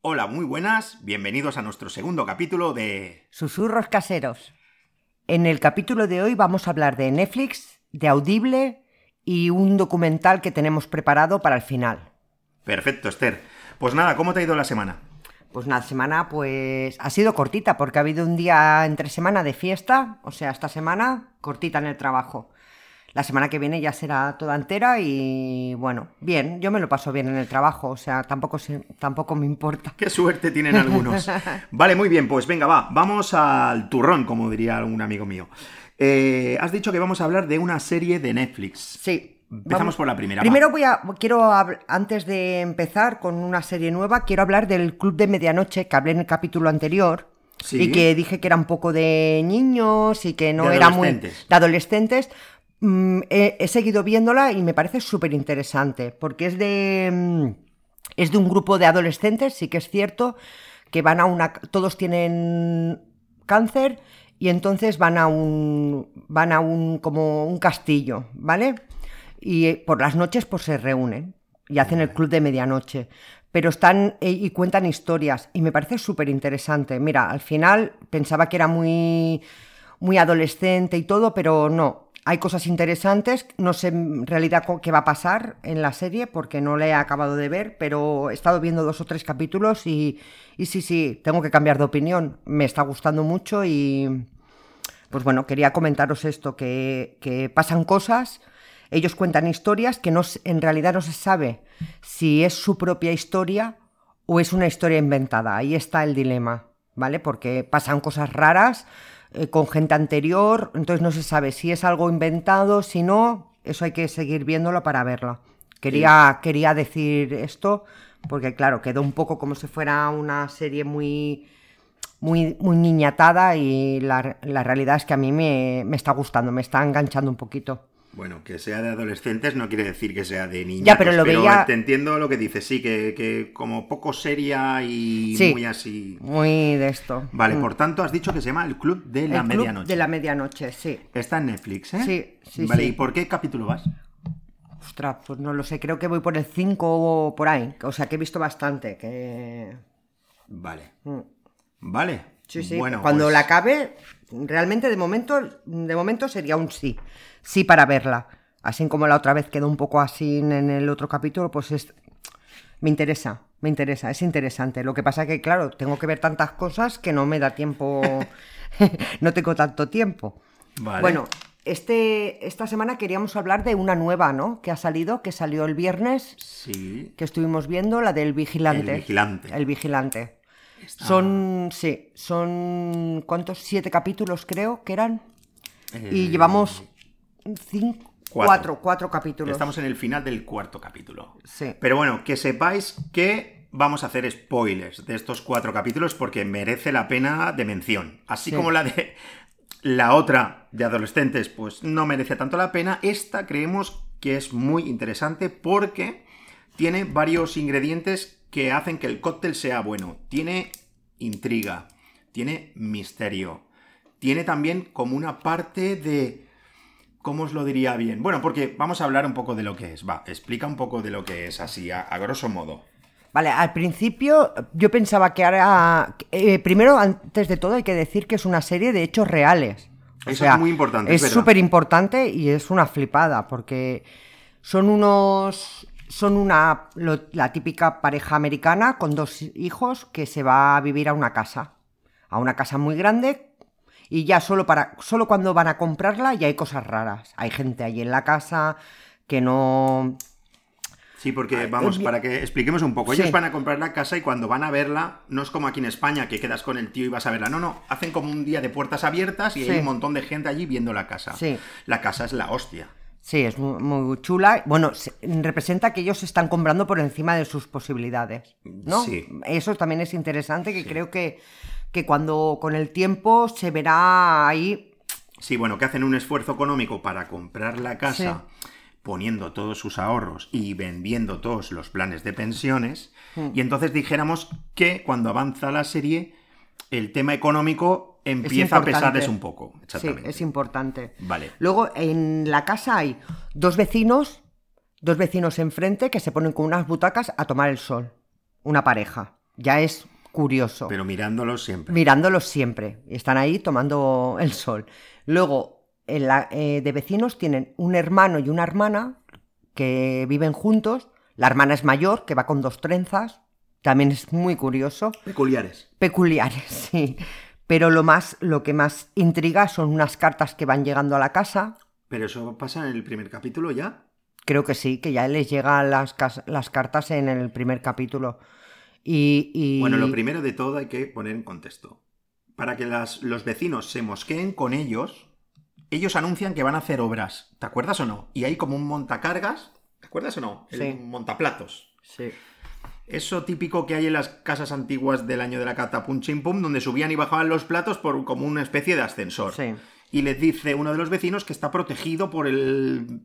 Hola, muy buenas, bienvenidos a nuestro segundo capítulo de... Susurros caseros. En el capítulo de hoy vamos a hablar de Netflix, de Audible y un documental que tenemos preparado para el final. Perfecto, Esther. Pues nada, ¿cómo te ha ido la semana? Pues una semana, pues ha sido cortita, porque ha habido un día entre semana de fiesta, o sea, esta semana cortita en el trabajo. La semana que viene ya será toda entera y bueno, bien, yo me lo paso bien en el trabajo, o sea, tampoco, se- tampoco me importa. Qué suerte tienen algunos. Vale, muy bien, pues venga, va, vamos al turrón, como diría un amigo mío. Eh, has dicho que vamos a hablar de una serie de Netflix. Sí. Empezamos vamos- por la primera, va. Primero voy a, quiero, antes de empezar con una serie nueva, quiero hablar del Club de Medianoche que hablé en el capítulo anterior. Sí. Y que dije que era un poco de niños y que no De era muy de adolescentes. Mm, he, seguido viéndola y me parece súper interesante porque es de mm, es de un grupo de adolescentes, sí que es cierto, que van a una todos tienen cáncer y entonces van a un van a un como un castillo, ¿vale? Y eh, por las noches pues se reúnen y hacen el club de medianoche. Pero están eh, y cuentan historias y me parece súper interesante. Mira, al final pensaba que era muy muy adolescente y todo, pero no. Hay cosas interesantes, no sé en realidad qué va a pasar en la serie porque no la he acabado de ver, pero he estado viendo dos o tres capítulos y, y sí, sí, tengo que cambiar de opinión. Me está gustando mucho y pues bueno, quería comentaros esto, que, que pasan cosas, ellos cuentan historias que no, en realidad no se sabe si es su propia historia o es una historia inventada. Ahí está el dilema, ¿vale? Porque pasan cosas raras eh, con gente anterior, entonces no se sabe si es algo inventado, si no, eso hay que seguir viéndolo para verlo. Quería, quería decir esto porque, claro, quedó un poco como si fuera una serie muy, muy, muy niñatada y la, la realidad es que a mí me, me está gustando, me está enganchando un poquito. Bueno, que sea de adolescentes no quiere decir que sea de niños. Ya, pero lo veía- Te entiendo lo que dices, sí, que, que como poco seria y Sí. muy así. Muy de esto. Vale, Mm. por tanto has dicho que se llama El Club de la El club Medianoche. de la medianoche, sí. Está en Netflix, ¿eh? Sí, sí, Vale, sí. ¿y por qué capítulo vas? Ostras, pues no lo sé, creo que voy por el 5 o por ahí. O sea, que he visto bastante. Que... Vale. Mm. Vale. Sí, sí. Bueno, Cuando pues- la acabe, realmente de momento, de momento sería un sí. Sí para verla. Así como la otra vez quedó un poco así en el otro capítulo, pues es... me interesa, me interesa, es interesante. Lo que pasa que, claro, tengo que ver tantas cosas que no me da tiempo, no tengo tanto tiempo. Vale. Bueno, este, esta semana queríamos hablar de una nueva, ¿no? Que ha salido, que salió el viernes, Sí. que estuvimos viendo, la del vigilante. El vigilante. El vigilante. Son, sí, son, ¿cuántos? Siete capítulos creo que eran. Y Eh, llevamos cinco, cuatro. cuatro, capítulos. Estamos en el final del cuarto capítulo. Sí. Pero bueno, que sepáis que vamos a hacer spoilers de estos cuatro capítulos porque merece la pena de mención. Así Sí. como la de la otra de adolescentes, pues no merece tanto la pena. Esta creemos que es muy interesante porque tiene varios ingredientes que hacen que el cóctel sea bueno. Tiene intriga, tiene misterio, tiene también como una parte de... ¿Cómo os lo diría bien? Bueno, porque vamos a hablar un poco de lo que es. Va, explica un poco de lo que es así, a, a grosso modo. Vale, al principio yo pensaba que ahora... eh, primero, antes de todo, hay que decir que es una serie de hechos reales. O Eso sea, es muy importante, es súper importante y es una flipada porque son unos... Son una, lo- la típica pareja americana con dos hijos que se va a vivir a una casa. A una casa muy grande y ya solo para solo cuando van a comprarla ya hay cosas raras. Hay gente ahí en la casa que no Sí, porque vamos, para que expliquemos un poco. sí. Ellos van a comprar la casa y cuando van a verla, no es como aquí en España que quedas con el tío y vas a verla. No, no, hacen como un día de puertas abiertas y Sí. hay un montón de gente allí viendo la casa. Sí. La casa es la hostia. Sí, es muy, muy chula. Bueno, se- representa que ellos están comprando por encima de sus posibilidades, ¿no? Sí. Eso también es interesante, que creo que, que cuando con el tiempo se verá ahí... Sí, bueno, que hacen un esfuerzo económico para comprar la casa, Sí. poniendo todos sus ahorros y vendiendo todos los planes de pensiones. Hmm. Y entonces dijéramos que cuando avanza la serie, el tema económico empieza a pesarles un poco. Sí, Exactamente. es importante. Vale. Luego, en la casa hay dos vecinos, dos vecinos enfrente que se ponen con unas butacas a tomar el sol. Una pareja. ya es curioso. Pero mirándolos siempre. Mirándolos siempre. Están ahí tomando el sol. Luego, en la- eh, de vecinos tienen un hermano y una hermana que viven juntos. La hermana es mayor, que va con dos trenzas. También es muy curioso. Peculiares. Peculiares, sí. Pero lo más, lo que más intriga son unas cartas que van llegando a la casa. Pero eso pasa en el primer capítulo ya. Creo que sí, que ya les llegan las, las cartas en el primer capítulo. Y, y- Bueno, lo primero de todo hay que poner en contexto. Para que las- los vecinos se mosqueen con ellos, ellos anuncian que van a hacer obras. ¿Te acuerdas o no? Y hay como un montacargas. ¿Te acuerdas o no? El Sí. montaplatos. Sí. Eso típico que hay en las casas antiguas del año de la catapum chim pum, donde subían y bajaban los platos por como una especie de ascensor. Sí. Y les dice uno de los vecinos que está protegido por el.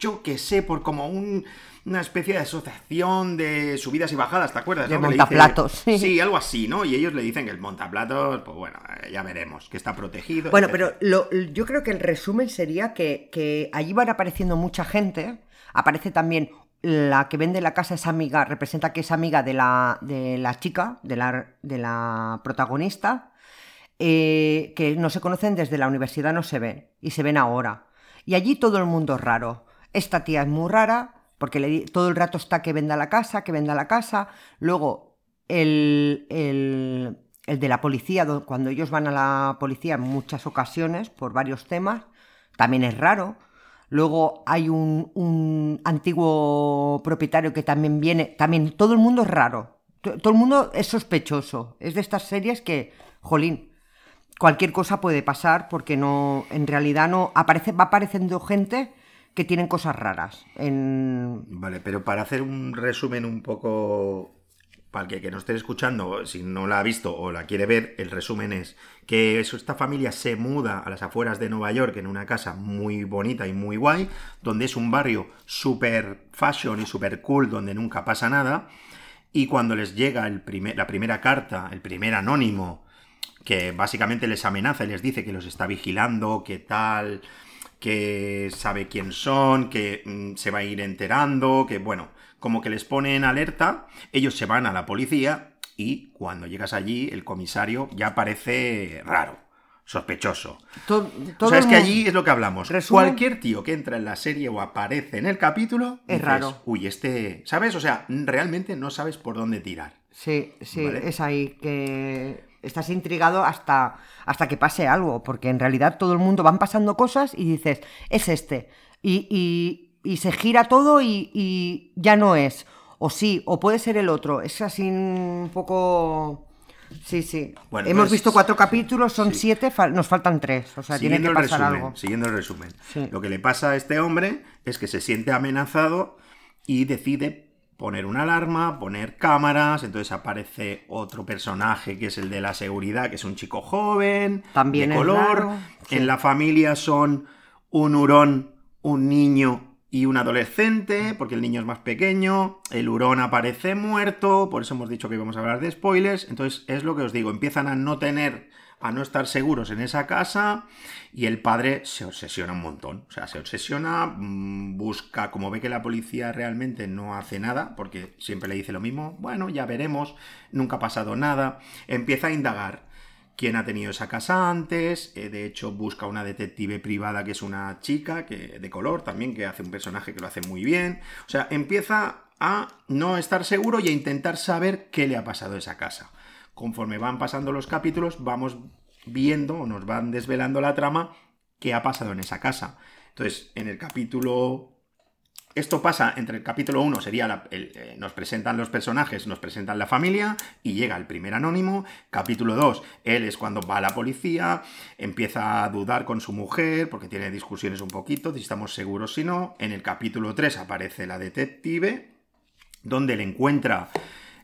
Yo que sé, por como un- una especie de asociación de subidas y bajadas, ¿te acuerdas? De no? Dice- montaplatos, sí. Algo así, ¿no? Y ellos le dicen que el montaplatos, pues bueno, eh, ya veremos, que está protegido. Bueno, etcétera. pero lo- yo creo que el resumen sería que, que allí van apareciendo mucha gente. Aparece también la que vende la casa, es amiga, representa que es amiga de la, de la chica, de la, de la protagonista, eh, que no se conocen desde la universidad, no se ven, y se ven ahora. Y allí todo el mundo es raro. Esta tía es muy rara, porque todo el rato está que venda la casa, que venda la casa. Luego, el, el, el de la policía, do- cuando ellos van a la policía en muchas ocasiones, por varios temas, también es raro. Luego hay un, un antiguo propietario que también viene, también todo el mundo es raro. To- Todo el mundo es sospechoso. Es de estas series que, jolín, cualquier cosa puede pasar porque no, en realidad no, aparece, va apareciendo gente que tienen cosas raras. Vale, pero para hacer un resumen un poco para el que, nos esté escuchando, si no la ha visto o la quiere ver, el resumen es que esta familia se muda a las afueras de Nueva York en una casa muy bonita y muy guay, donde es un barrio super fashion y super cool, donde nunca pasa nada, y cuando les llega la primera carta, el primer anónimo, que básicamente les amenaza y les dice que los está vigilando, que tal, que sabe quién son, que mm, se va a ir enterando, que bueno, como que les pone en alerta, ellos se van a la policía y cuando llegas allí el comisario ya parece raro, sospechoso. To- O todo sea, es que allí es lo que hablamos. Resumen. Cualquier tío que entra en la serie o aparece en el capítulo, Es dices, raro. Uy, este, ¿sabes? O sea, realmente no sabes por dónde tirar. Sí, sí, Vale. es ahí que estás intrigado hasta, hasta que pase algo, porque en realidad todo el mundo van pasando cosas y dices, es este. Y, y- y se gira todo y, y ya no es. O sí, o puede ser el otro. Es así un poco... Sí, sí. Bueno, Hemos pues, visto cuatro capítulos, son sí. siete, fal- nos faltan tres. O sea, tiene que pasar resumen, algo. siguiendo el resumen. Sí. Lo que le pasa a este hombre es que se siente amenazado y decide poner una alarma, poner cámaras, entonces aparece otro personaje que es el de la seguridad, que es un chico joven, También de color. raro, sí. En la familia son un hurón, un niño y un adolescente, porque el niño es más pequeño, el hurón aparece muerto, por eso hemos dicho que íbamos a hablar de spoilers, entonces es lo que os digo, empiezan a no tener, a no estar seguros en esa casa y el padre se obsesiona un montón, o sea, se obsesiona, mm, busca, como ve que la policía realmente no hace nada, porque siempre le dice lo mismo, bueno, ya veremos, nunca ha pasado nada, empieza a indagar quién ha tenido esa casa antes. eh, de hecho, busca una detective privada que es una chica que, de color también, que hace un personaje que lo hace muy bien. O sea, empieza a no estar seguro y a intentar saber qué le ha pasado a esa casa. Conforme van pasando los capítulos, vamos viendo o nos van desvelando la trama qué ha pasado en esa casa. Entonces, en el capítulo esto pasa entre el capítulo 1, sería la- eh, nos presentan los personajes, nos presentan la familia y llega el primer anónimo. Capítulo 2, él es cuando va a la policía, empieza a dudar con su mujer porque tiene discusiones un poquito, si estamos seguros si no. En el capítulo 3 aparece la detective, donde le encuentra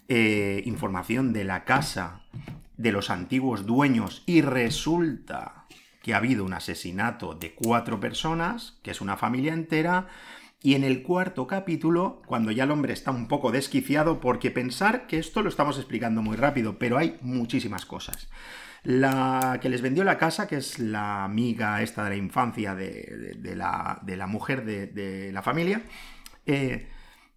eh, información de la casa de los antiguos dueños y resulta que ha habido un asesinato de cuatro personas, que es una familia entera, y en el cuarto capítulo, cuando ya el hombre está un poco desquiciado, porque pensar que esto lo estamos explicando muy rápido, pero hay muchísimas cosas. La que les vendió la casa, que es la amiga esta de la infancia de, la, de la mujer de, de la familia, eh,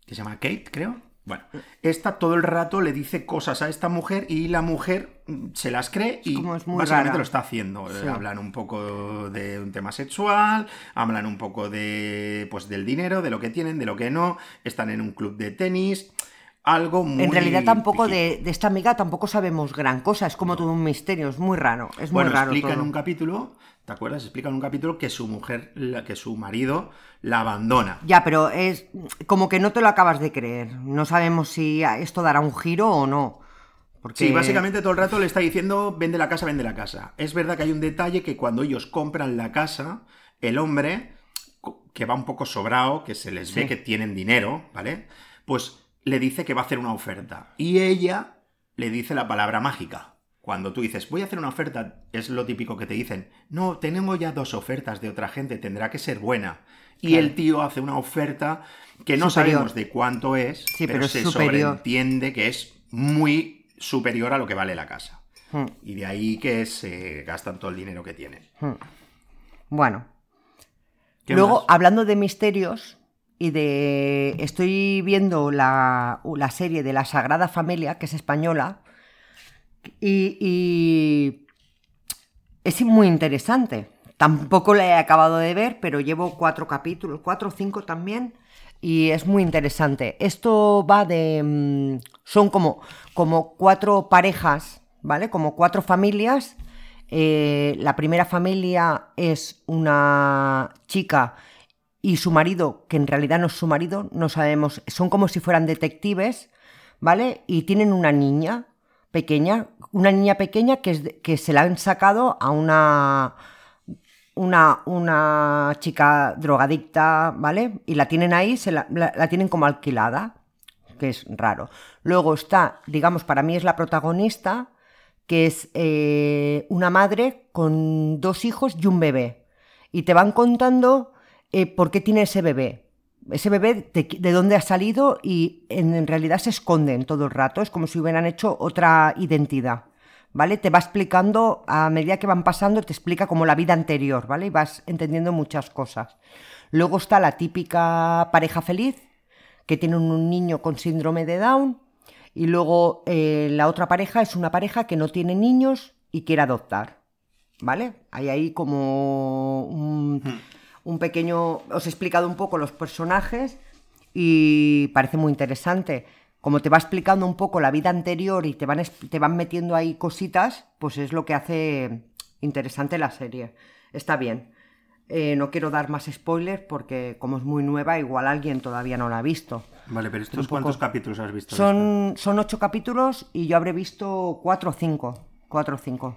que se llama Kate, creo. Bueno, esta todo el rato le dice cosas a esta mujer y la mujer mm, se las cree y como es muy básicamente rara. lo está haciendo. Eh, Sí. Hablan un poco de un tema sexual, hablan un poco de pues del dinero, de lo que tienen, de lo que no, están en un club de tenis, algo muy En realidad tampoco de, de esta amiga tampoco sabemos gran cosa, es como todo un misterio, es muy raro, es muy Bueno, raro explica en un capítulo, ¿te acuerdas? Explica en un capítulo que su mujer, que su marido la abandona. Ya, pero es como que no te lo acabas de creer. No sabemos si esto dará un giro o no. Porque... Sí, básicamente todo el rato le está diciendo vende la casa, vende la casa. Es verdad que hay un detalle que cuando ellos compran la casa, el hombre, que va un poco sobrado, que se les ve que tienen dinero, ¿vale? Pues le dice que va a hacer una oferta. Y ella le dice la palabra mágica. Cuando tú dices, voy a hacer una oferta, es lo típico que te dicen, no, tenemos ya dos ofertas de otra gente, tendrá que ser buena. Y Claro. el tío hace una oferta que no Superior. sabemos de cuánto es, Sí, pero, se superior. sobreentiende que es muy superior a lo que vale la casa. Hmm, Y de ahí que se gastan todo el dinero que tienen. hmm. Bueno, ¿Qué luego más? hablando de misterios y de... Estoy viendo la, la serie de la Sagrada Familia, que es española, y, es muy interesante. Tampoco la he acabado de ver, pero llevo cuatro capítulos, cuatro o cinco también, y es muy interesante. Esto va de... mm, Son como, como cuatro parejas, ¿vale? Como cuatro familias. Eh, la primera familia es una chica y su marido, que en realidad no es su marido, no sabemos, son como si fueran detectives, ¿vale? Y tienen una niña pequeña, una niña pequeña que, es que se la han sacado a una, una, una chica drogadicta, ¿vale? Y la tienen ahí, se la, la- la tienen como alquilada, que es raro. Luego está, digamos, para mí es la protagonista, que es eh, una madre con dos hijos y un bebé. Y te van contando eh, por qué tiene ese bebé. Ese bebé de, de dónde ha salido y en, realidad se esconden todo el rato. Es como si hubieran hecho otra identidad. ¿Vale? Te va explicando, a medida que van pasando, te explica como la vida anterior, ¿vale? Y vas entendiendo muchas cosas. Luego está la típica pareja feliz, que tiene un niño con síndrome de Down. Y luego eh, la otra pareja es una pareja que no tiene niños y quiere adoptar. ¿Vale? Hay ahí como un, un pequeño... Os he explicado un poco los personajes y parece muy interesante. Como te va explicando un poco la vida anterior y te van, te van metiendo ahí cositas, pues es lo que hace interesante la serie. Está bien. Eh, no quiero dar más spoilers porque como es muy nueva, igual alguien todavía no la ha visto. Vale, pero estos cuántos capítulos has visto? Son, son ocho capítulos y yo habré visto cuatro o cinco. Cuatro o cinco.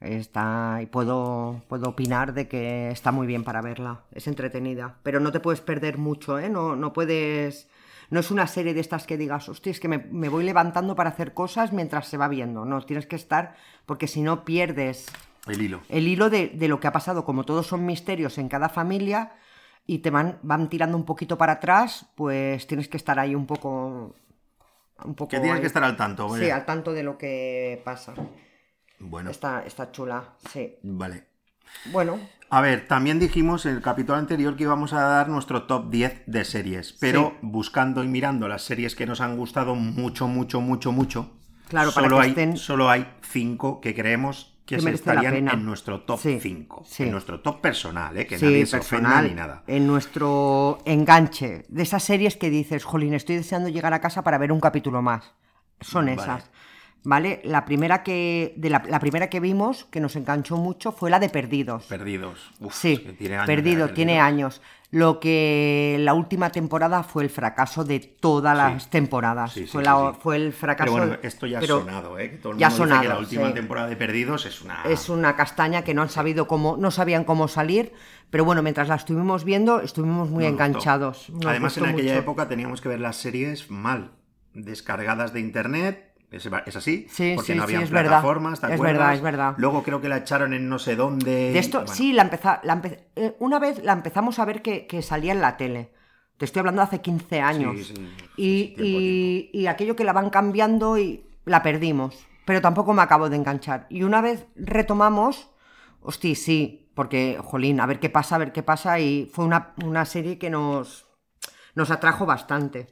Está. Y puedo, puedo opinar de que está muy bien para verla. Es entretenida. Pero no te puedes perder mucho, ¿eh? No, no puedes. No es una serie de estas que digas, hostia, es que me, me voy levantando para hacer cosas mientras se va viendo. No, tienes que estar, porque si no pierdes? El hilo. el hilo de, de lo que ha pasado, como todos son misterios en cada familia y te van, van tirando un poquito para atrás, pues tienes que estar ahí un poco... Un poco Que tienes ahí. que estar al tanto, Sí, al tanto de lo que pasa. Bueno, Está, está chula, sí. vale. Bueno, A ver, también dijimos en el capítulo anterior que íbamos a dar nuestro top 10 de series, pero Sí. buscando y mirando las series que nos han gustado mucho, mucho, mucho, mucho, Claro, para solo, que hay, estén- solo hay cinco que creemos que, Que se estarían en nuestro top Sí, 5, sí. en nuestro top personal, ¿eh? que sí, nadie se ofenda personal, ni nada. en nuestro enganche, de esas series que dices, jolín, estoy deseando llegar a casa para ver un capítulo más. Son Vale. esas. ¿Vale? La primera que. De la, la primera que vimos, que nos enganchó mucho, fue la de Perdidos. Perdidos. Uf, Sí, es que tiene años perdido, tiene años. Lo que la última temporada fue el fracaso de todas las temporadas. Sí, sí, fue, la- fel Pero fracaso. bueno, esto ya ha pero sonado, ¿eh? Que todo el ya dice que la sonado, última temporada de Perdidos es una... Es una castaña que no han sabido cómo, no sabían cómo salir, pero bueno, mientras la estuvimos viendo, estuvimos muy Nos enganchados. Nos Además, en aquella mucho. época teníamos que ver las series mal, descargadas de internet. ¿Es, es así? Sí, Porque sí, no sí, había es verdad. plataformas, ¿te Es verdad, es verdad. Luego creo que la echaron en no sé dónde. De esto, Bueno, sí, la empeza, la empe- eh, una vez la empezamos a ver que, que salía en la tele. Te estoy hablando de hace 15 años. Sí, sí, sí, y, tiempo, y- aquello que la van cambiando y la perdimos. Pero tampoco me acabo de enganchar. Y una vez retomamos, hostia, sí, porque, jolín, a ver qué pasa, a ver qué pasa. Y fue una, una serie que nos, nos atrajo bastante.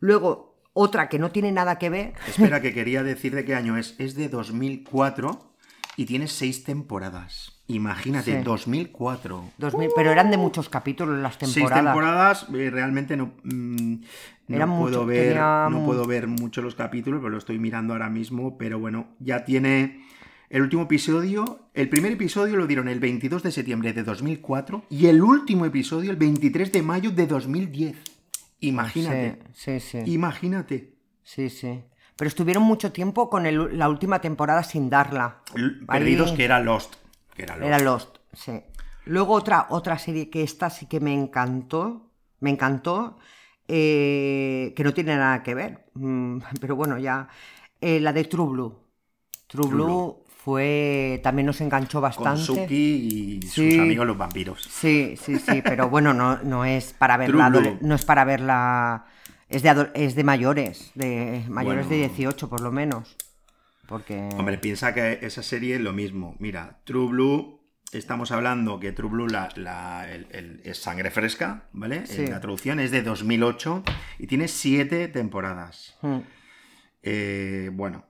Luego, otra que no tiene nada que ver. Espera, que quería decir de qué año es. Es de 2004 y tiene seis temporadas. Imagínate, Sí. 2004. 2000, pero eran de muchos capítulos las Seis temporadas. temporadas, eh, realmente no, mm, no puedo mucho, ver, tenía no puedo ver mucho los capítulos, pero lo estoy mirando ahora mismo. Pero bueno, ya tiene el último episodio. El primer episodio lo dieron el 22 de septiembre de 2004 y el último episodio el 23 de mayo de 2010. Imagínate, Sí, sí, sí. imagínate. Sí, sí. Pero estuvieron mucho tiempo con el- la última temporada sin darla. L- Ahí- Perdidos que era Lost. Que era Lost. Era Lost, sí. Luego otra, otra serie que esta sí que me encantó, me encantó, eh, que no tiene nada que ver, mm, pero bueno, ya, eh, la de True Blue. True, True Blue, fue, también nos enganchó Con bastante. Suki y sus amigos los vampiros. Sí, sí, sí, pero bueno, no, no es para verla, no es para verla, es de, es de mayores, de mayores de Bueno. 18 por lo menos. Porque... Hombre, piensa que esa serie es lo mismo. Mira, True Blue, estamos hablando que True Blue la, la- el- el- es sangre fresca, ¿vale? Sí. En la traducción es de 2008 y tiene siete temporadas. Mm, Eh, bueno,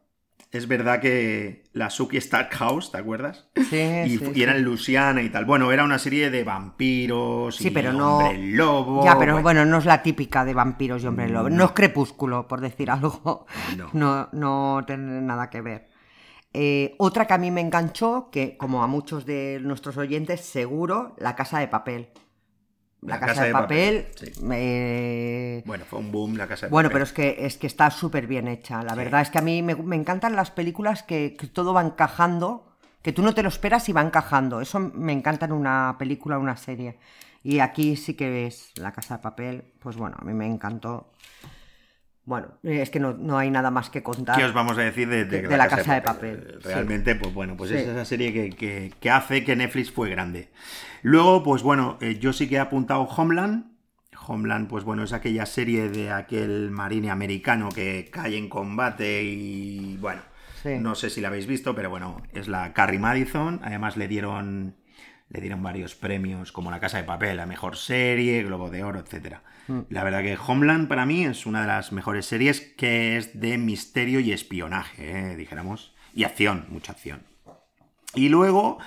es verdad que la Suki Stackhouse, ¿te acuerdas? Sí, Y, sí, y sí. era en Luciana y tal. Bueno, era una serie de vampiros Sí, y pero no- hombre lobo. Ya, pero bueno, no es la típica de vampiros y hombre lobo. No, No. es crepúsculo, por decir algo. No. No, no tiene nada que ver. Eh, otra que a mí me enganchó, que como a muchos de nuestros oyentes, seguro, La Casa de Papel. La, Casa, de, Papel. sí. eh, Bueno, fue un boom la casa de bueno, papel. pero es que, es que está súper bien hecha. La Sí. verdad es que a mí me, me encantan las películas que, que todo va encajando, que tú no te lo esperas y va encajando. Eso me encanta en una película una serie. Y aquí sí que ves La Casa de Papel, pues bueno, a mí me encantó. Bueno, eh, es que no, no hay nada más que contar. ¿Qué os vamos a decir de, de De La Casa de Papel. Realmente, pues bueno, pues Sí. es esa serie que, que- que hace que Netflix fue grande. Luego, pues bueno, eh, yo sí que he apuntado Homeland. Homeland, pues bueno, es aquella serie de aquel marine americano que cae en combate y bueno, Sí. no sé si la habéis visto, pero bueno, es la Carrie Madison. Además le dieron le dieron varios premios como La Casa de Papel, la mejor serie, Globo de Oro, etc. Mm. La verdad que Homeland para mí es una de las mejores series que es de misterio y espionaje, eh, dijéramos, y acción, mucha acción. Y luego,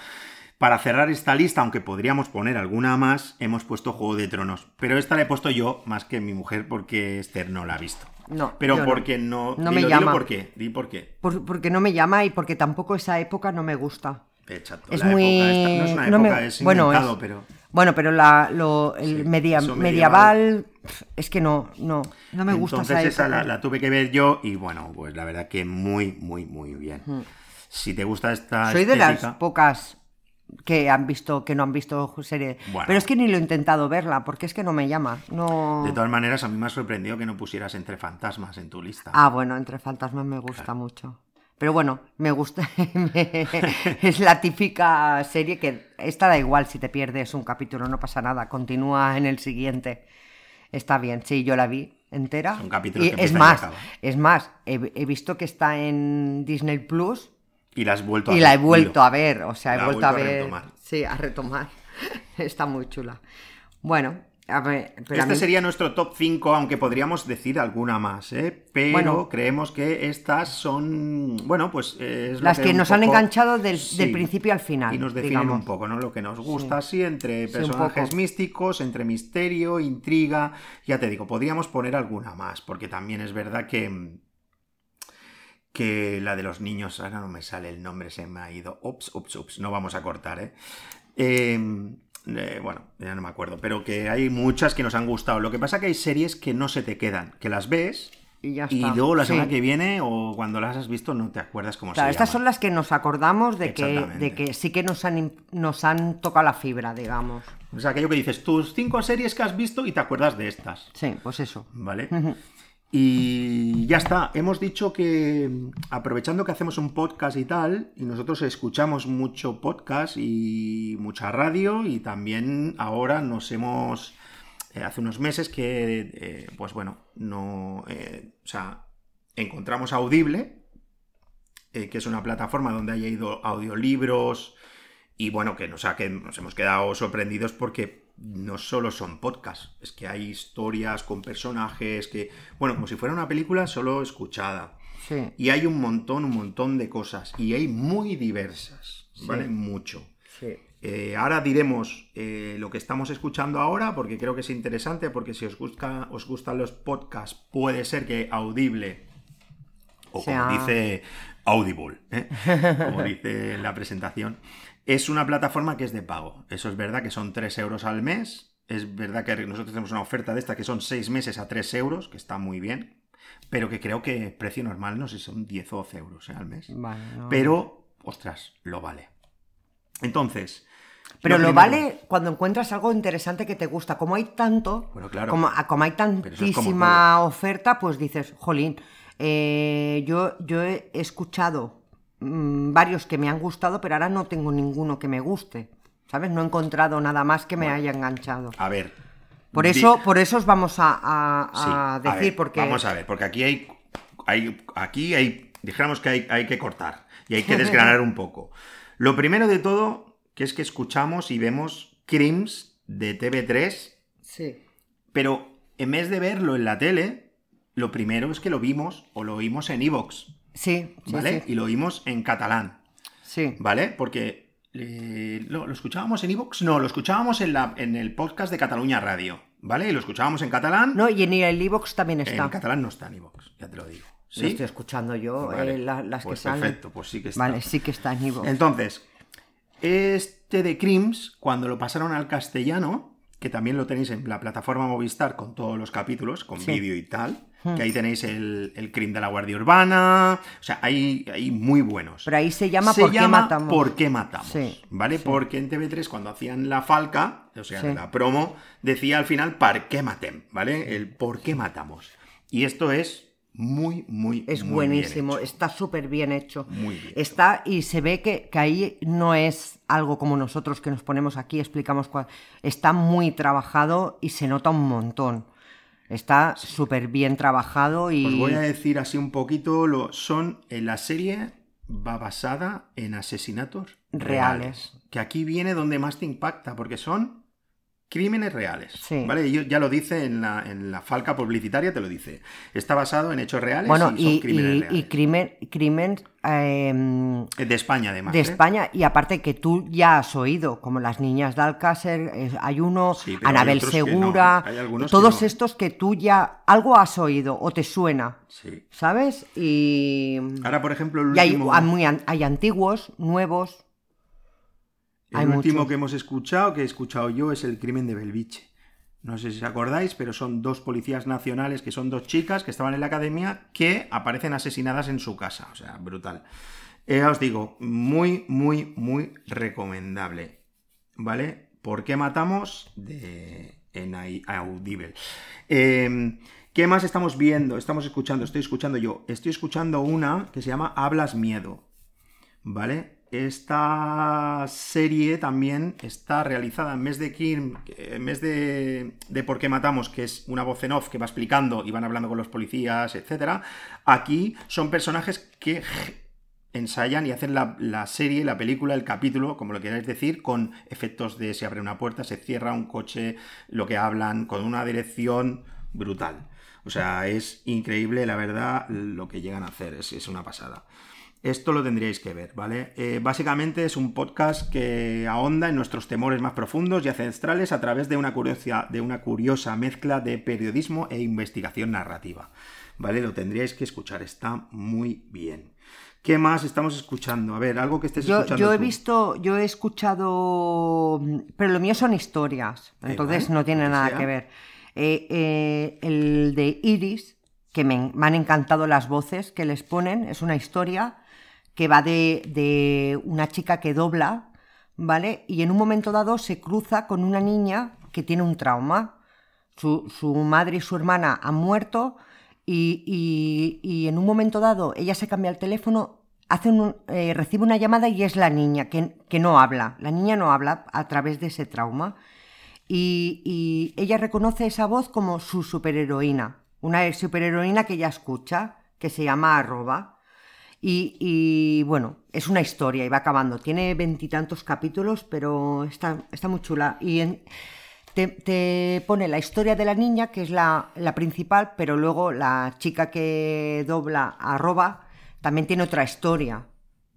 para cerrar esta lista, aunque podríamos poner alguna más, hemos puesto Juego de Tronos. Pero esta la he puesto yo más que mi mujer porque Esther no la ha visto. No, Pero no. porque no... No dilo, me dilo llama. por qué, di por qué. Por- porque no me llama y porque tampoco esa época no me gusta. Tú, Es la muy... época esta- no es una no me- época, es bueno, inventado, es- pero... Bueno, pero la, lo, el Sí, media- medieval, es que no, no, no me gusta Entonces esa la, la tuve que ver yo y bueno, pues la verdad que muy, muy, muy bien. Si te gusta esta. Soy de las pocas que han visto, que no han visto serie. Bueno. Pero es que ni lo he intentado verla, porque es que no me llama. No. De todas maneras, a mí me ha sorprendido que no pusieras entre fantasmas en tu lista. Ah, bueno, entre fantasmas me gusta mucho. Pero bueno, me gusta. me- es la típica serie que. Esta da igual si te pierdes un capítulo, no pasa nada. Continúa en el siguiente. Está bien, sí, yo la vi entera. Son capítulos Y que es y más, es más, he, he visto que está en Disney Plus Y la has vuelto a y la he ver, vuelto a ver. O sea, he vuelto a ver. retomar. Sí, a retomar. está muy chula. Bueno, a ver. Pero a Este mí- sería nuestro top 5, aunque podríamos decir alguna más, ¿eh? Pero Bueno. creemos que estas son, bueno, pues eh, es lo Las que un nos han enganchado del, Sí. del principio al final. Y nos definen digamos. un poco, ¿no? Lo que nos gusta, así, entre personajes místicos, entre misterio, intriga. Ya te digo, podríamos poner alguna más, porque también es verdad que. Que la de los niños, ahora no me sale el nombre, se me ha ido. Ups, ups, ups, no vamos a cortar, ¿eh? Eh, eh, bueno, ya no me acuerdo, pero que hay muchas que nos han gustado. Lo que pasa que hay series que no se te quedan, que las ves Y ya y está. luego la Sí. semana que viene o cuando las has visto no te acuerdas cómo Claro, se estas son las que nos acordamos de que, de que sí que nos han, nos han tocado la fibra, digamos. O sea, aquello que dices, tus cinco series que has visto y te acuerdas de estas, Sí, pues eso. ¿vale? Y ya está, hemos dicho que aprovechando que hacemos un podcast y tal, y nosotros escuchamos mucho podcast y mucha radio, y también ahora nos hemos, eh, hace unos meses que, eh, pues bueno, no, eh, o sea, encontramos Audible, que es una plataforma donde haya ido audiolibros, y bueno, que nos, que nos hemos quedado sorprendidos porque no solo son podcasts, es que hay historias con personajes que, bueno, como si fuera una película solo escuchada. Sí. Y hay un montón, un montón de cosas. Y hay muy diversas, ¿vale? Mucho. Sí. Eh, ahora diremos eh, lo que estamos escuchando ahora, porque creo que es interesante, porque si os, gusta, os gustan los podcasts, puede ser que Audible, o Sea- como dice Audible, ¿eh? como dice en la presentación, es una plataforma que es de pago. Eso es verdad que son 3 euros al mes. Es verdad que nosotros tenemos una oferta de esta que son 6 meses a 3 euros, que está muy bien. Pero que creo que precio normal, no sé si son 10 o 12 euros ¿eh? al mes. Vale, no. Pero, ostras, lo vale. Entonces. Pero lo, vale cuando encuentras algo interesante que te gusta. Como hay tanto, Bueno, claro. como, como hay eso es como tantísima oferta, pues dices, jolín, eh, yo, yo he escuchado mm, varios que me han gustado, pero ahora no tengo ninguno que me guste. ¿Sabes? No he encontrado nada más que me haya enganchado. A ver. Por di- eso, por eso os vamos a, a- Sí, a a decir, ver, porque Vamos a ver, porque aquí hay. hay aquí hay. Dijéramos que hay, hay que cortar y hay que desgranar un poco. Lo primero de todo, que es que escuchamos y vemos Crims de TV3, Sí. pero en vez de verlo en la tele, lo primero es que lo vimos o lo oímos en Evox, Sí, sí, ¿vale? Y lo oímos en catalán. Sí. ¿Vale? Porque eh, lo, lo escuchábamos en Evox, no, lo escuchábamos en, la, en el podcast de Cataluña Radio, ¿vale? Y lo escuchábamos en catalán. No, y en el iVoox también está. en catalán no está en Evox, ya te lo digo. Lo ¿Sí? estoy escuchando yo, Vale, eh, la- las pues que salen. perfecto, pues sí que está. Vale, sí que está en iVoox. Entonces, este de Crims, cuando lo pasaron al castellano, que también lo tenéis en la plataforma Movistar con todos los capítulos, con Sí. vídeo y tal, que ahí tenéis el, el Crim de la Guardia Urbana, o sea, hay, hay muy buenos. Pero ahí se llama Se ¿Por qué llama matamos? ¿Por qué matamos? Sí, ¿Vale? sí. Porque en TV3 cuando hacían la falca, o sea, Sí. la promo, decía al final ¿Par qué matem? ¿Vale? El ¿por qué matamos? Y esto es muy, muy, Es muy bien buenísimo, hecho. está súper bien hecho. Muy bien. Está y se ve que, que ahí no es algo como nosotros que nos ponemos aquí, explicamos cuál. Está muy trabajado y se nota un montón. Está súper bien trabajado y. Os voy a decir así un poquito, lo, son, en la serie va basada en asesinatos Reales. Que aquí viene donde más te impacta, porque son crímenes reales. Sí. ¿Vale? Ya lo dice en la, en la falca publicitaria, te lo dice. Está basado en hechos reales Bueno, y son y, crímenes y- reales. y crimen, crimen eh, Eh, De España, además. de ¿eh? España, y aparte que tú ya has oído, como las niñas de Alcácer, eh, hay uno, Sí, pero hay Anabel no. Segura, que todos no. estos que tú ya algo has oído o te suena, Sí. ¿sabes? Y, Ahora, por ejemplo, el y hay, último, hay muy hay antiguos, nuevos, hay el último que hemos escuchado, que he escuchado yo, es el crimen de Belviche. No sé si os acordáis, pero son dos policías nacionales, que son dos chicas que estaban en la academia, que aparecen asesinadas en su casa. O sea, brutal. Eh, ya os digo, muy, muy, muy recomendable. ¿Vale? ¿Por qué matamos? De... En Audible. Eh, ¿Qué más estamos viendo? Estamos escuchando, estoy escuchando yo. Estoy escuchando una que se llama Hablas Miedo. ¿Vale? Esta serie también está realizada en mes de Kim, en mes de, de Por qué matamos, que es una voz en off que va explicando y van hablando con los policías, etc. Aquí son personajes que ensayan y hacen la, la serie, la película, el capítulo, como lo queráis decir, con efectos de se abre una puerta, se cierra un coche, lo que hablan, con una dirección brutal. O sea, es increíble, la verdad, lo que llegan a hacer, es, es una pasada. Esto lo tendríais que ver, ¿vale? Eh, básicamente es un podcast que ahonda en nuestros temores más profundos y ancestrales a través de una, curiosa, de una curiosa mezcla de periodismo e investigación narrativa, ¿vale? Lo tendríais que escuchar, está muy bien. ¿Qué más estamos escuchando? A ver, algo que estés Yo, escuchando yo he tú. visto, yo he escuchado, pero lo mío son historias, entonces no tiene que nada sea. que ver. Eh, eh, el de Iris, que me, me han encantado las voces que les ponen, es una historia que va de, de una chica que dobla, ¿vale? Y en un momento dado se cruza con una niña que tiene un trauma. Su, su madre y su hermana han muerto y, y- en un momento dado ella se cambia el teléfono, hace un- eh, recibe una llamada y es la niña que, que no habla. La niña no habla a través de ese trauma. Y, y ella reconoce esa voz como su superheroína, una superheroína que ella escucha, que se llama arroba. Y, bueno, es una historia y va acabando. Tiene veintitantos capítulos, pero está, está muy chula. Y te, te pone la historia de la niña, que es la, la principal, pero luego la chica que dobla arroba también tiene otra historia.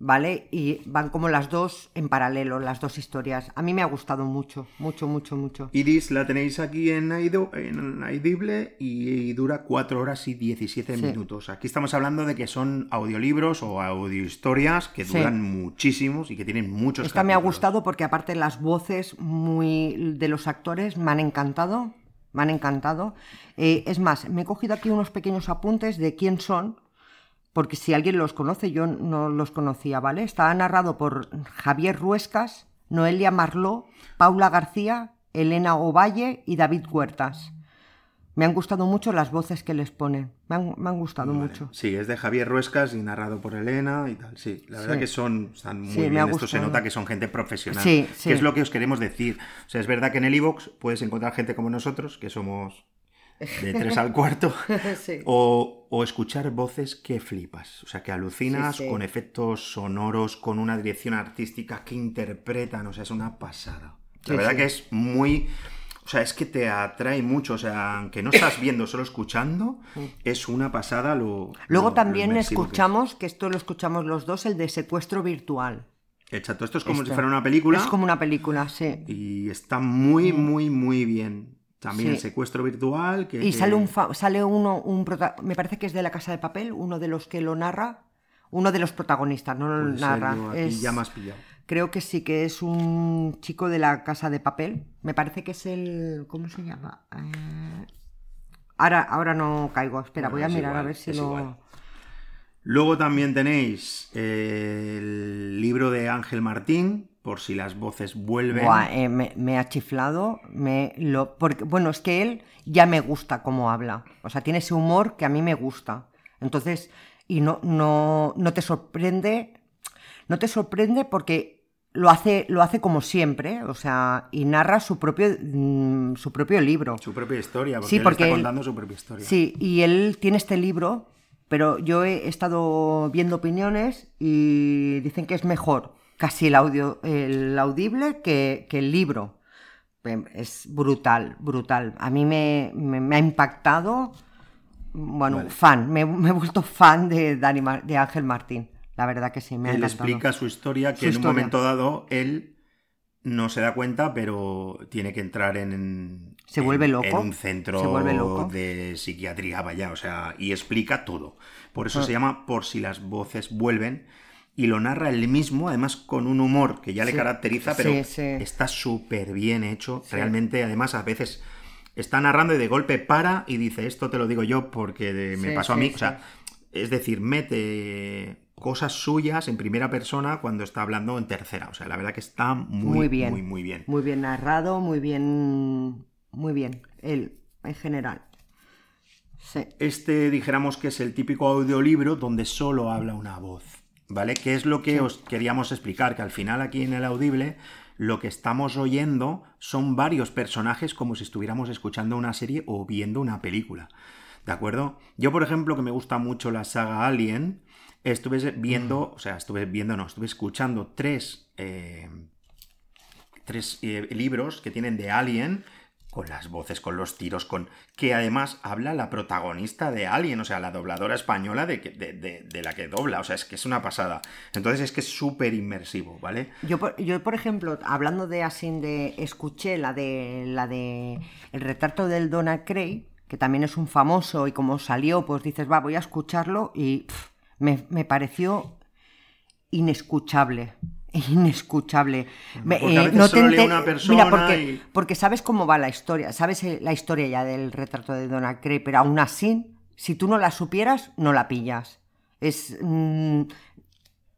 ¿Vale? Y van como las dos en paralelo, las dos historias. A mí me ha gustado mucho, mucho, mucho, mucho. Iris la tenéis aquí en, Aido, en Audible y dura 4 horas y 17 Sí. minutos. Aquí estamos hablando de que son audiolibros o audiohistorias que Sí. duran muchísimos y que tienen muchos Esta me ha gustado porque aparte las voces muy de los actores me han encantado, me han encantado. Eh, es más, me he cogido aquí unos pequeños apuntes de quién son, porque si alguien los conoce, yo no los conocía, ¿vale? Está narrado por Javier Ruescas, Noelia Marló, Paula García, Elena Ovalle y David Huertas. Me han gustado mucho las voces que les ponen, me han, me han gustado Vale. mucho. Sí, es de Javier Ruescas y narrado por Elena y tal. Sí, la verdad Sí. que son están muy Sí, me bien. Esto se nota que son gente profesional. Sí, sí. Que es lo que os queremos decir. O sea, es verdad que en el iVoox puedes encontrar gente como nosotros, que somos de tres al cuarto, Sí. o, o escuchar voces que flipas. O sea, que alucinas Sí, sí. con efectos sonoros, con una dirección artística que interpretan. O sea, es una pasada. La verdad que es muy. O sea, es que te atrae mucho. O sea, aunque no estás viendo, solo escuchando, es una pasada lo. Luego lo- también lo inmersivo que es. escuchamos, que esto lo escuchamos los dos, el de secuestro virtual. Exacto, esto es como Esto. si fuera una película Es como una película, sí. y está muy, muy, muy bien. También Sí. el secuestro virtual. Que, Y que- sale un fa- sale uno, un prota- me parece que es de la Casa de Papel, uno de los que lo narra, uno de los protagonistas, no lo Puede ser, narra. es- ya has pillado. Creo que sí que es un chico de la Casa de Papel. Me parece que es el, ¿cómo se llama? Eh, Ahora, ahora no caigo. Espera, Bueno, voy a mirar a ver si lo. igual. Luego también tenéis eh, el libro de Ángel Martín, por si las voces vuelven. Buah, eh, me, me ha chiflado. Me lo, porque, bueno, es que él ya me gusta cómo habla. O sea, tiene ese humor que a mí me gusta. Entonces, y no, no, no te sorprende. No te sorprende porque lo hace, lo hace como siempre. O sea, y narra su propio, mm, su propio libro. Su propia historia, porque Sí, él porque está él- contando su propia historia. Sí, y él tiene este libro, pero yo he estado viendo opiniones y dicen que es mejor casi el audio, el audible que, que el libro. Em, Es brutal, brutal. A mí me, me- me ha impactado. Bueno, Vale. fan. Me, me he vuelto fan de, Dani de Ángel Martín. La verdad que sí, me ha él encantado. explica su historia, que Su en un momento dado él no se da cuenta, pero tiene que entrar en. Se en- vuelve loco. En un centro Se vuelve loco. de psiquiatría, vaya, o sea, y explica todo. Por eso Ah. se llama Por si las voces vuelven. Y lo narra él mismo, además con un humor que ya le Sí. caracteriza, pero Sí, sí. está súper bien hecho. Realmente, además, a veces está narrando y de golpe para y dice, esto te lo digo yo porque me pasó a mí. O sea, es decir, mete cosas suyas en primera persona cuando está hablando en tercera. O sea, la verdad que está muy, Muy bien. Muy, muy bien. Muy bien narrado, muy bien. Muy bien. Él, en general. Sí. Este dijéramos que es el típico audiolibro donde solo habla una voz. ¿Vale? Que es lo que os queríamos explicar, que al final aquí en el audible lo que estamos oyendo son varios personajes como si estuviéramos escuchando una serie o viendo una película. ¿De acuerdo? Yo, por ejemplo, que me gusta mucho la saga Alien, estuve viendo, o sea, estuve viendo, no, estuve escuchando tres, eh, tres eh, libros que tienen de Alien, con las voces, con los tiros, con. que además habla la protagonista de Alien, o sea, la dobladora española de, de, de- la que dobla. O sea, es que es una pasada. Entonces es que es súper inmersivo, ¿vale? Yo, por- yo, por ejemplo, hablando de así de. Escuché la de. la de. El retrato del Donald Cray, que también es un famoso, y como salió, pues dices, va, voy a escucharlo, y pff, me, me pareció inescuchable. Inescuchable. Porque a eh, veces solo lee ente- una persona Mira, porque, y- porque sabes cómo va la historia, sabes eh, la historia ya del retrato de Donald Cray, pero aún así, si tú no la supieras, no la pillas. Es. mm,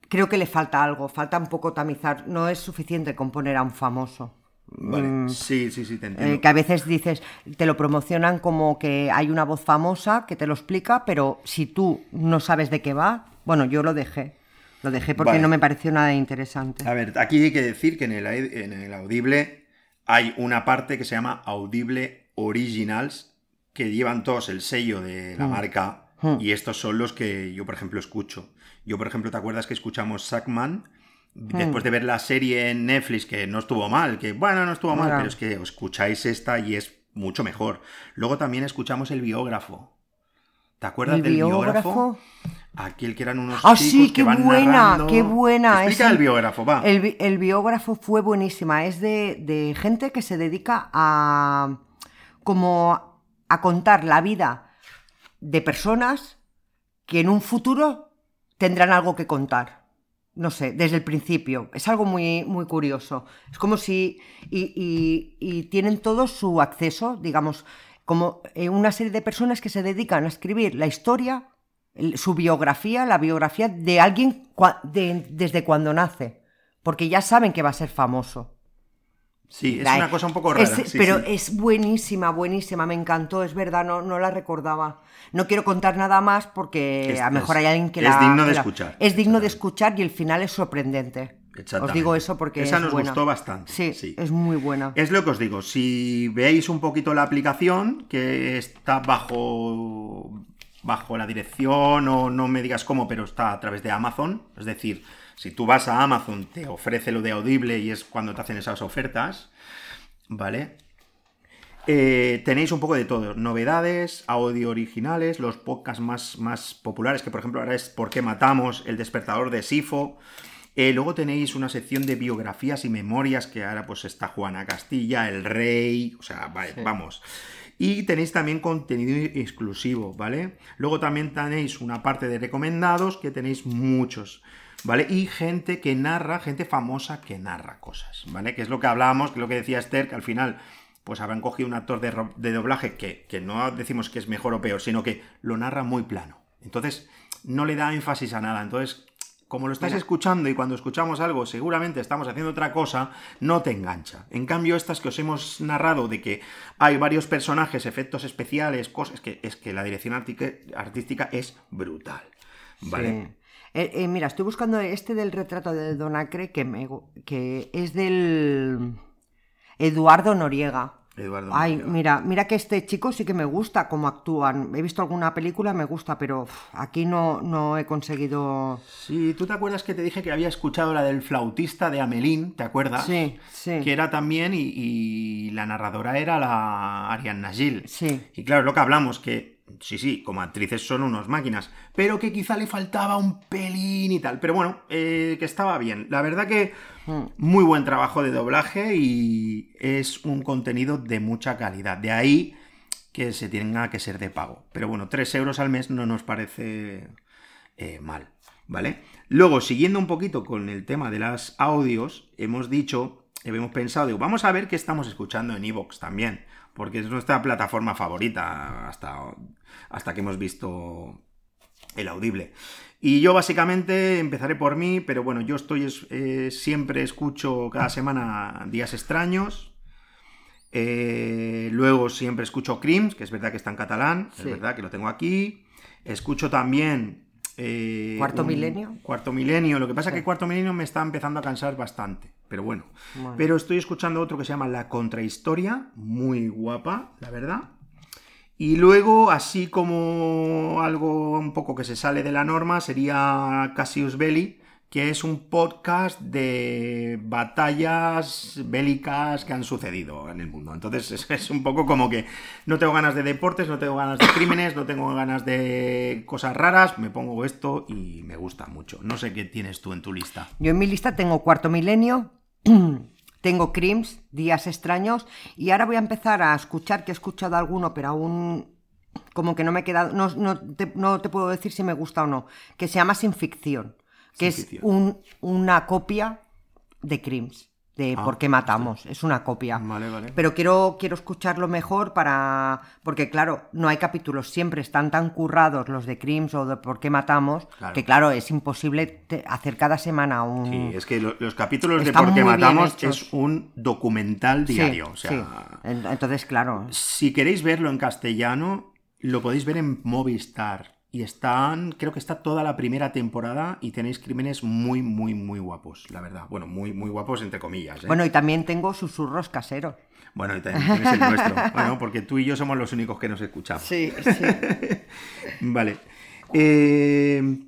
creo que le falta algo, falta un poco tamizar. No es suficiente con poner a un famoso. Vale. Mm, Sí, sí, sí, te entiendo. eh, que a veces dices, te lo promocionan como que hay una voz famosa que te lo explica, pero si tú no sabes de qué va, bueno, yo lo dejé. Lo dejé porque Vale. no me pareció nada interesante. A ver, aquí hay que decir que en el, en el Audible hay una parte que se llama Audible Originals, que llevan todos el sello de la marca, Mm. y estos son los que yo, por ejemplo, escucho. Yo, por ejemplo, ¿te acuerdas que escuchamos Sackman? Después de ver la serie en Netflix, que no estuvo mal, que bueno, no estuvo mal, pero es que escucháis esta y es mucho mejor. Luego también escuchamos el biógrafo. ¿Te acuerdas El del biógrafo. biógrafo? Aquel que eran unos Ah, chicos sí, que qué van buena, narrando. qué buena. Explica el biógrafo, va. El, bi- el biógrafo fue buenísima. Es de, de gente que se dedica a como a contar la vida de personas que en un futuro tendrán algo que contar. No sé, desde el principio. Es algo muy, muy curioso. Es como si. Y, y- y tienen todos su acceso, digamos, como eh, una serie de personas que se dedican a escribir la historia, su biografía, la biografía de alguien cua- de- desde cuando nace. Porque ya saben que va a ser famoso. Sí, es La- una cosa un poco rara. es- sí, pero sí. es buenísima, buenísima, me encantó, es verdad, no, no la recordaba. No quiero contar nada más porque Es- a lo mejor es- hay alguien que es la... digno de la- escuchar, Es digno de escuchar y el final es sorprendente. Os digo eso porque Esa es nos buena. gustó bastante. Sí, sí. es muy buena. Es lo que os digo, si veis un poquito la aplicación, que está bajo, bajo la dirección, o no me digas cómo, pero está a través de Amazon, es decir, si tú vas a Amazon, te ofrece lo de Audible y es cuando te hacen esas ofertas, ¿vale? Eh, tenéis un poco de todo, novedades, audio originales, los podcasts más, más populares, que por ejemplo ahora es ¿Por qué matamos? El despertador de Sifo. Eh, luego tenéis una sección de biografías y memorias, que ahora pues está Juana Castilla, el rey, o sea, vale, vamos. Y tenéis también contenido exclusivo, ¿vale? Luego también tenéis una parte de recomendados, que tenéis muchos, ¿vale? Y gente que narra, gente famosa que narra cosas, ¿vale? Que es lo que hablábamos, que es lo que decía Esther, que al final pues habrán cogido un actor de, de doblaje que, que no decimos que es mejor o peor, sino que lo narra muy plano. Entonces, no le da énfasis a nada. Entonces, como lo estás Mira. escuchando y cuando escuchamos algo, seguramente estamos haciendo otra cosa, no te engancha. En cambio, estas que os hemos narrado de que hay varios personajes, efectos especiales, cosas, que es que la dirección artística es brutal. ¿Vale? Sí. Eh, eh, mira, estoy buscando este del retrato de Donacre que, me, que es del Eduardo Noriega. Eduardo Ay, mira, mira que este chico sí que me gusta cómo actúan. He visto alguna película, me gusta, pero aquí no, no he conseguido. Sí, ¿tú te acuerdas que te dije que había escuchado la del flautista de Amelín? ¿Te acuerdas? Sí, sí. Que era también, y, y la narradora era la Ariadna Gil. Sí. Y claro, es lo que hablamos, que sí, sí, como actrices son unos máquinas, pero que quizá le faltaba un pelín y tal. Pero bueno, eh, que estaba bien. La verdad que Mm. muy buen trabajo de doblaje y es un contenido de mucha calidad. De ahí que se tenga que ser de pago. Pero bueno, 3 euros al mes no nos parece eh, mal, ¿vale? Luego, siguiendo un poquito con el tema de las audios, hemos dicho, hemos pensado, digo, vamos a ver qué estamos escuchando en Evox también, porque es nuestra plataforma favorita hasta, hasta que hemos visto el audible. Y yo básicamente empezaré por mí, pero bueno, yo estoy, es- eh, siempre escucho cada semana Días Extraños. Eh, luego siempre escucho Crims, que es verdad que está en catalán, Sí. es verdad que lo tengo aquí. Escucho también... eh, ¿Cuarto un- Milenio? Cuarto Milenio. Lo que pasa es Sí. que Cuarto Milenio me está empezando a cansar bastante, pero bueno. Bueno. Pero estoy escuchando otro que se llama La Contrahistoria, muy guapa, la verdad. Y luego, así como algo un poco que se sale de la norma, sería Cassius Belli, que es un podcast de batallas bélicas que han sucedido en el mundo. Entonces es, un poco como que no tengo ganas de deportes, no tengo ganas de crímenes, no tengo ganas de cosas raras, me pongo esto y me gusta mucho. No sé qué tienes tú en tu lista. Yo en mi lista tengo Cuarto Milenio, tengo Crims, Días Extraños, y ahora voy a empezar a escuchar, que he escuchado alguno, pero aún como que no me he quedado, no, no te, no te puedo decir si me gusta o no, que se llama Sin Ficción, que es un- una copia de Crims, de Ah, Por qué matamos, es una copia. Vale, vale. Pero quiero, quiero escucharlo mejor para. Porque, claro, no hay capítulos siempre, están tan currados los de Crims o de Por qué matamos, Claro. que, claro, es imposible te- hacer cada semana un. Sí, es que lo- los capítulos de Por qué matamos es un documental Sí, diario. o sea, sí. En- Entonces, claro. si queréis verlo en castellano, lo podéis ver en Movistar. Y están, creo que está toda la primera temporada y tenéis crímenes muy, muy, muy guapos, la verdad. Bueno, muy, muy guapos entre comillas. ¿eh? Bueno, y también tengo susurros caseros. Bueno, y también tienes el nuestro. Bueno, porque tú y yo somos los únicos que nos escuchamos. Sí, sí. Vale. Eh,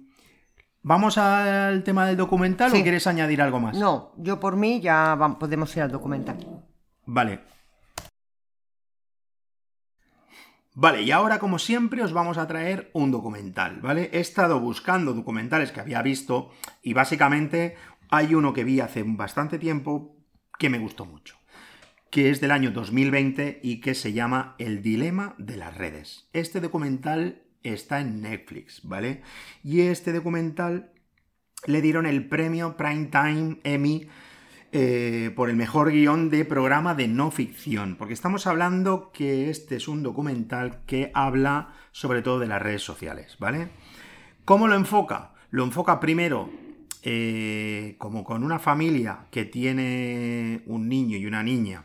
¿Vamos al tema del documental Sí. o quieres añadir algo más? No, yo por mí ya podemos ir al documental. Vale. Vale, y ahora como siempre os vamos a traer un documental, ¿vale? He estado buscando documentales que había visto y básicamente hay uno que vi hace bastante tiempo que me gustó mucho, que es del año 2020 y que se llama El dilema de las redes. Este documental está en Netflix, ¿vale? Y este documental le dieron el premio Primetime Emmy eh, por el mejor guion de programa de no ficción, porque estamos hablando que este es un documental que habla sobre todo de las redes sociales, ¿vale? ¿Cómo lo enfoca? Lo enfoca primero eh, como con una familia que tiene un niño y una niña,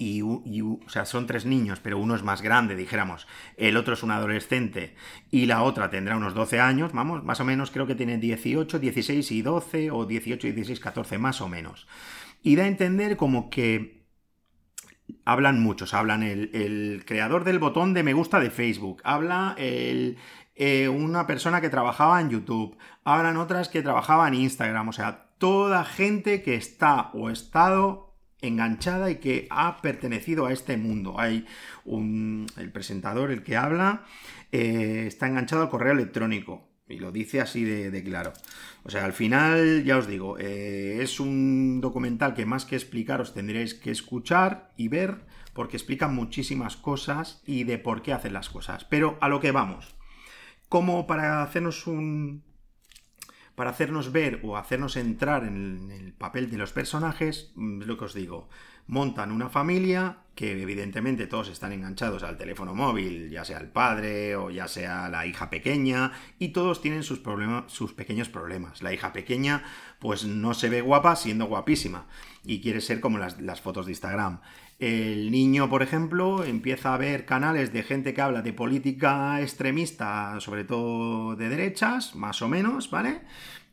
y, y o sea, son tres niños, pero uno es más grande, dijéramos, el otro es un adolescente y la otra tendrá unos 12 años, vamos, más o menos creo que tiene 18, 16 y 12 o 18, 16, 14, más o menos. Y da a entender como que hablan muchos, hablan el, el creador del botón de me gusta de Facebook, habla el, eh, una persona que trabajaba en YouTube, hablan otras que trabajaba en Instagram, o sea, toda gente que está o estado enganchada y que ha pertenecido a este mundo. Hay un, el presentador, el que habla, eh, está enganchado al correo electrónico. Y lo dice así de, claro. O sea, al final, ya os digo, eh, es un documental que más que explicaros tendréis que escuchar y ver, porque explica muchísimas cosas y de por qué hacen las cosas. Pero a lo que vamos. Como para hacernos un, para hacernos ver o hacernos entrar en el, papel de los personajes, mm, lo que os digo. Montan una familia que evidentemente todos están enganchados al teléfono móvil, ya sea el padre o ya sea la hija pequeña, y todos tienen sus, problemas, sus pequeños problemas. La hija pequeña pues no se ve guapa siendo guapísima y quiere ser como las, las fotos de Instagram. El niño, por ejemplo, empieza a ver canales de gente que habla de política extremista, sobre todo de derechas, más o menos, ¿vale?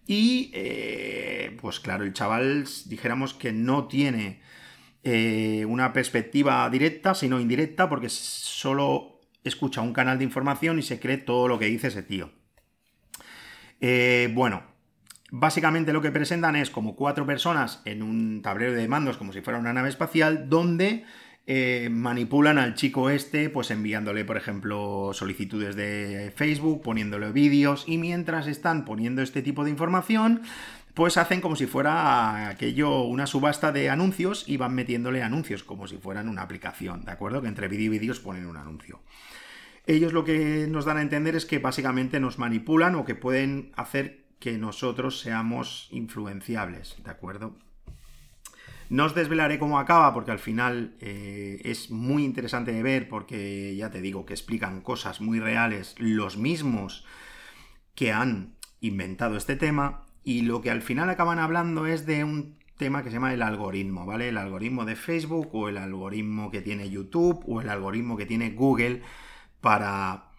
Y, eh, pues claro, el chaval, dijéramos que no tiene eh, una perspectiva directa, sino indirecta, porque solo escucha un canal de información y se cree todo lo que dice ese tío. Eh, bueno, básicamente lo que presentan es como cuatro personas en un tablero de mandos, como si fuera una nave espacial, donde eh, manipulan al chico este, pues enviándole, por ejemplo, solicitudes de Facebook, poniéndole vídeos, y mientras están poniendo este tipo de información, pues hacen como si fuera aquello, una subasta de anuncios y van metiéndole anuncios, como si fueran una aplicación, ¿de acuerdo? Que entre vídeo y vídeos ponen un anuncio. Ellos lo que nos dan a entender es que básicamente nos manipulan o que pueden hacer que nosotros seamos influenciables, ¿de acuerdo? No os desvelaré cómo acaba porque al final eh, es muy interesante de ver porque ya te digo que explican cosas muy reales los mismos que han inventado este tema y lo que al final acaban hablando es de un tema que se llama el algoritmo, ¿vale? El algoritmo de Facebook o el algoritmo que tiene YouTube o el algoritmo que tiene Google para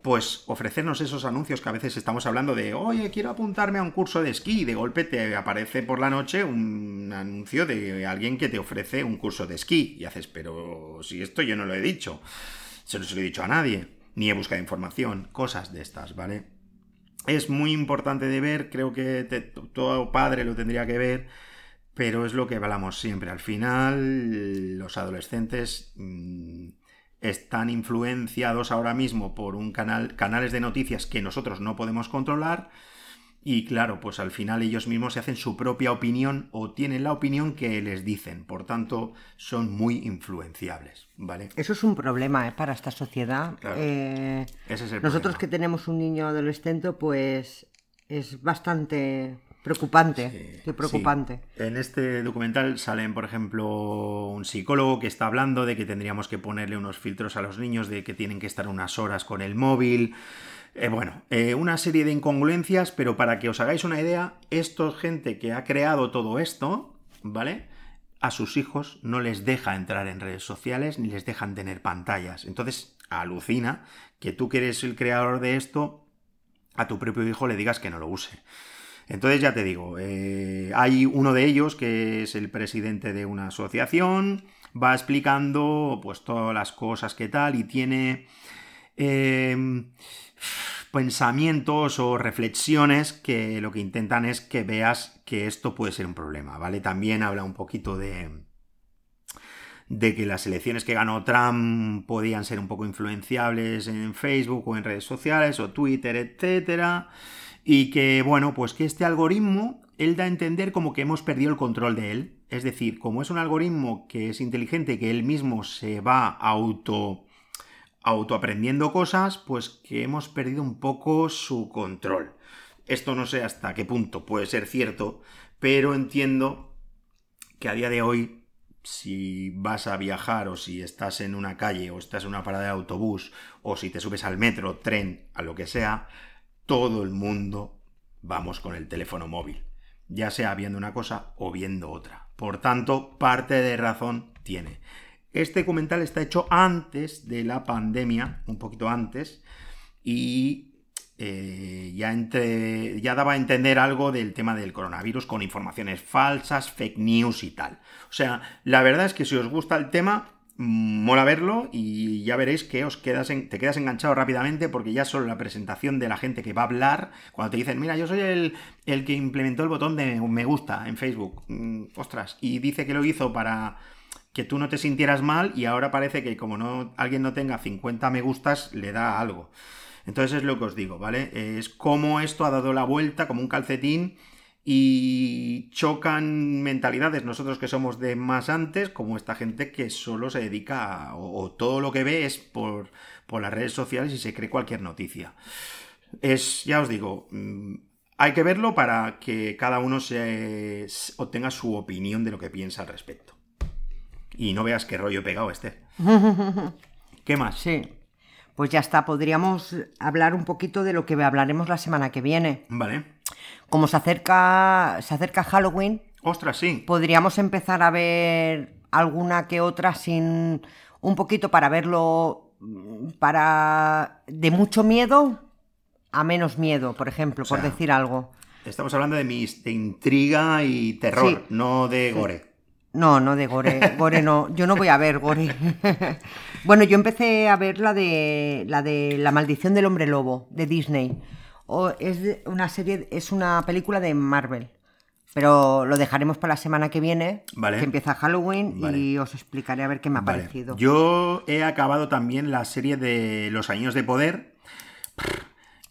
pues ofrecernos esos anuncios que a veces estamos hablando de, oye, quiero apuntarme a un curso de esquí y de golpe te aparece por la noche un anuncio de alguien que te ofrece un curso de esquí y haces, pero si esto yo no lo he dicho, se lo he dicho a nadie, ni he buscado información, cosas de estas, ¿vale? Es muy importante de ver, creo que te, todo padre lo tendría que ver, pero es lo que hablamos siempre. Al final, los adolescentes mmm, están influenciados ahora mismo por un canal, canales de noticias que nosotros no podemos controlar. Y claro, pues al final ellos mismos se hacen su propia opinión o tienen la opinión que les dicen. Por tanto, son muy influenciables, ¿vale? Eso es un problema ¿eh? para esta sociedad. Claro. Eh, Ese es el nosotros problema. que tenemos un niño adolescente, pues es bastante preocupante. Sí, preocupante. sí. En este documental salen, por ejemplo, un psicólogo que está hablando de que tendríamos que ponerle unos filtros a los niños, de que tienen que estar unas horas con el móvil. Eh, bueno, eh, una serie de incongruencias, pero para que os hagáis una idea, esto es gente que ha creado todo esto, ¿vale? A sus hijos no les deja entrar en redes sociales ni les dejan tener pantallas. Entonces, alucina que tú que eres el creador de esto, a tu propio hijo le digas que no lo use. Entonces ya te digo, eh, hay uno de ellos que es el presidente de una asociación, va explicando pues todas las cosas que tal y tiene... Eh, pensamientos o reflexiones que lo que intentan es que veas que esto puede ser un problema, ¿vale? También habla un poquito de de que las elecciones que ganó Trump podían ser un poco influenciables en Facebook o en redes sociales o Twitter, etcétera, y que bueno, pues que este algoritmo él da a entender como que hemos perdido el control de él, es decir, como es un algoritmo que es inteligente, que él mismo se va auto autoaprendiendo cosas, pues que hemos perdido un poco su control. Esto no sé hasta qué punto puede ser cierto, pero entiendo que a día de hoy si vas a viajar o si estás en una calle o estás en una parada de autobús o si te subes al metro, tren, a lo que sea, todo el mundo vamos con el teléfono móvil, ya sea viendo una cosa o viendo otra. Por tanto, parte de razón tiene. Este documental está hecho antes de la pandemia, un poquito antes, y eh, ya, entre, ya daba a entender algo del tema del coronavirus con informaciones falsas, fake news y tal. O sea, la verdad es que si os gusta el tema, mola verlo y ya veréis que os quedas te quedas enganchado rápidamente porque ya solo la presentación de la gente que va a hablar, cuando te dicen, mira, yo soy el, el que implementó el botón de me gusta en Facebook, mm, ostras, y dice que lo hizo para que tú no te sintieras mal y ahora parece que como no alguien no tenga 50 me gustas, le da algo. Entonces es lo que os digo, ¿vale? Es como esto ha dado la vuelta como un calcetín y chocan mentalidades nosotros que somos de más antes como esta gente que solo se dedica a, o, todo lo que ve es por, por las redes sociales y se cree cualquier noticia. Es, ya os digo, mm, hay que verlo para que cada uno se, obtenga su opinión de lo que piensa al respecto. Y no veas qué rollo pegado este. ¿Qué más? Sí. Pues ya está, podríamos hablar un poquito de lo que hablaremos la semana que viene. Vale. Como se acerca, se acerca Halloween. Ostras, sí. Podríamos empezar a ver alguna que otra sin. un poquito para verlo. para. de mucho miedo a menos miedo, por ejemplo, por decir algo. Estamos hablando de, mis, de intriga y terror, no de gore. No, no de Gore. Gore no. Yo no voy a ver Gore. bueno, yo empecé a ver la de la de La maldición del hombre lobo de Disney. O es una serie, es una película de Marvel. Pero lo dejaremos para la semana que viene, vale. que empieza Halloween, y os explicaré a ver qué me ha parecido. Yo he acabado también la serie de Los Años de Poder.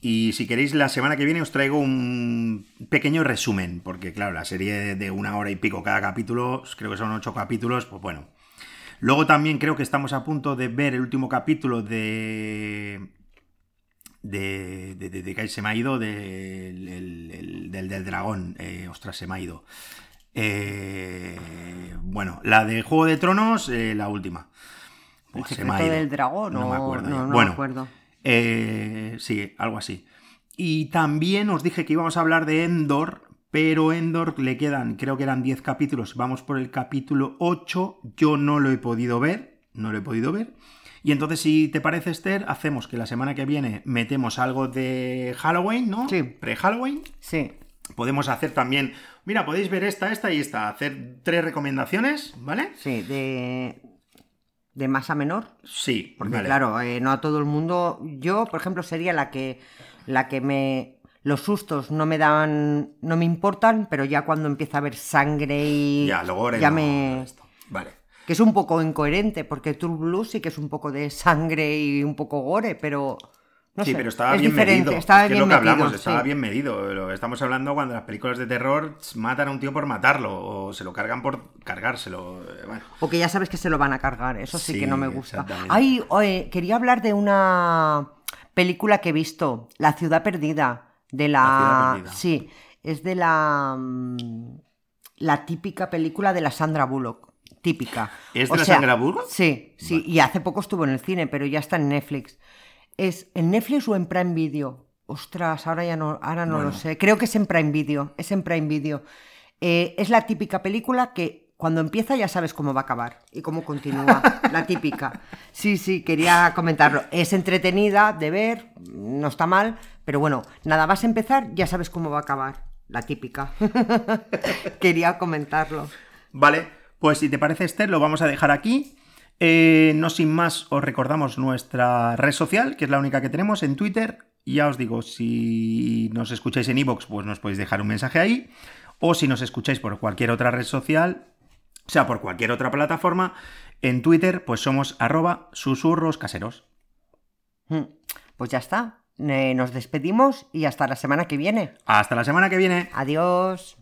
Y si queréis, la semana que viene os traigo un pequeño resumen, porque claro, la serie de una hora y pico cada capítulo, creo que son ocho capítulos, pues bueno. Luego también creo que estamos a punto de ver el último capítulo de... De, de, de, que se me ha ido del, del, dragón. Eh, ostras, se me ha ido. Eh, bueno, la de Juego de Tronos, eh, la última. ¿El secreto del dragón? No, me acuerdo. No, bueno, me acuerdo. Eh, sí, algo así. Y también os dije que íbamos a hablar de Endor, pero Endor le quedan, creo que eran 10 capítulos, vamos por el capítulo 8, yo no lo he podido ver, no lo he podido ver. Y entonces, si te parece, Esther, hacemos que la semana que viene metemos algo de Halloween, ¿no? Sí. Pre-Halloween. Sí. Podemos hacer también, mira, podéis ver esta, esta y esta, hacer tres recomendaciones, ¿vale? Sí, de, de más a menor. Sí, porque claro, eh, no a todo el mundo. Yo, por ejemplo, sería la que la que me los sustos no me dan, no me importan, pero ya cuando empieza a haber sangre y ya, luego ya me vale. Que es un poco incoherente, porque True Blue sí que es un poco de sangre y un poco gore, pero sí, pero estaba bien medido. Estaba bien lo que hablamos, estaba bien medido. Estamos hablando cuando las películas de terror matan a un tío por matarlo o se lo cargan por cargárselo. Eh, bueno. O que ya sabes que se lo van a cargar, eso sí, que no me gusta. Ay, quería hablar de una película que he visto, La ciudad perdida, de la... Sí, es de la... Mm, la típica película de la Sandra Bullock. Típica. ¿Es de la Sandra Bullock? Sí, sí, y hace poco estuvo en el cine, pero ya está en Netflix. ¿Es en Netflix o en Prime Video? Ostras, ahora ya no, ahora no lo sé. Creo que es en Prime Video. Es en Prime Video. Eh, es la típica película que cuando empieza ya sabes cómo va a acabar y cómo continúa. la típica. Sí, sí, quería comentarlo. Es entretenida de ver, no está mal, pero bueno, nada, vas a empezar, ya sabes cómo va a acabar. La típica. quería comentarlo. Vale, pues si te parece, Esther, lo vamos a dejar aquí. Eh, no sin más, os recordamos nuestra red social, que es la única que tenemos en Twitter, Ya os digo, si nos escucháis en iVoox, pues nos podéis dejar un mensaje ahí. O si nos escucháis por cualquier otra red social, o sea, por cualquier otra plataforma, en Twitter, pues somos arroba susurros caseros. Mm, Pues ya está. Eh, Nos despedimos y hasta la semana que viene. Hasta la semana que viene. Adiós.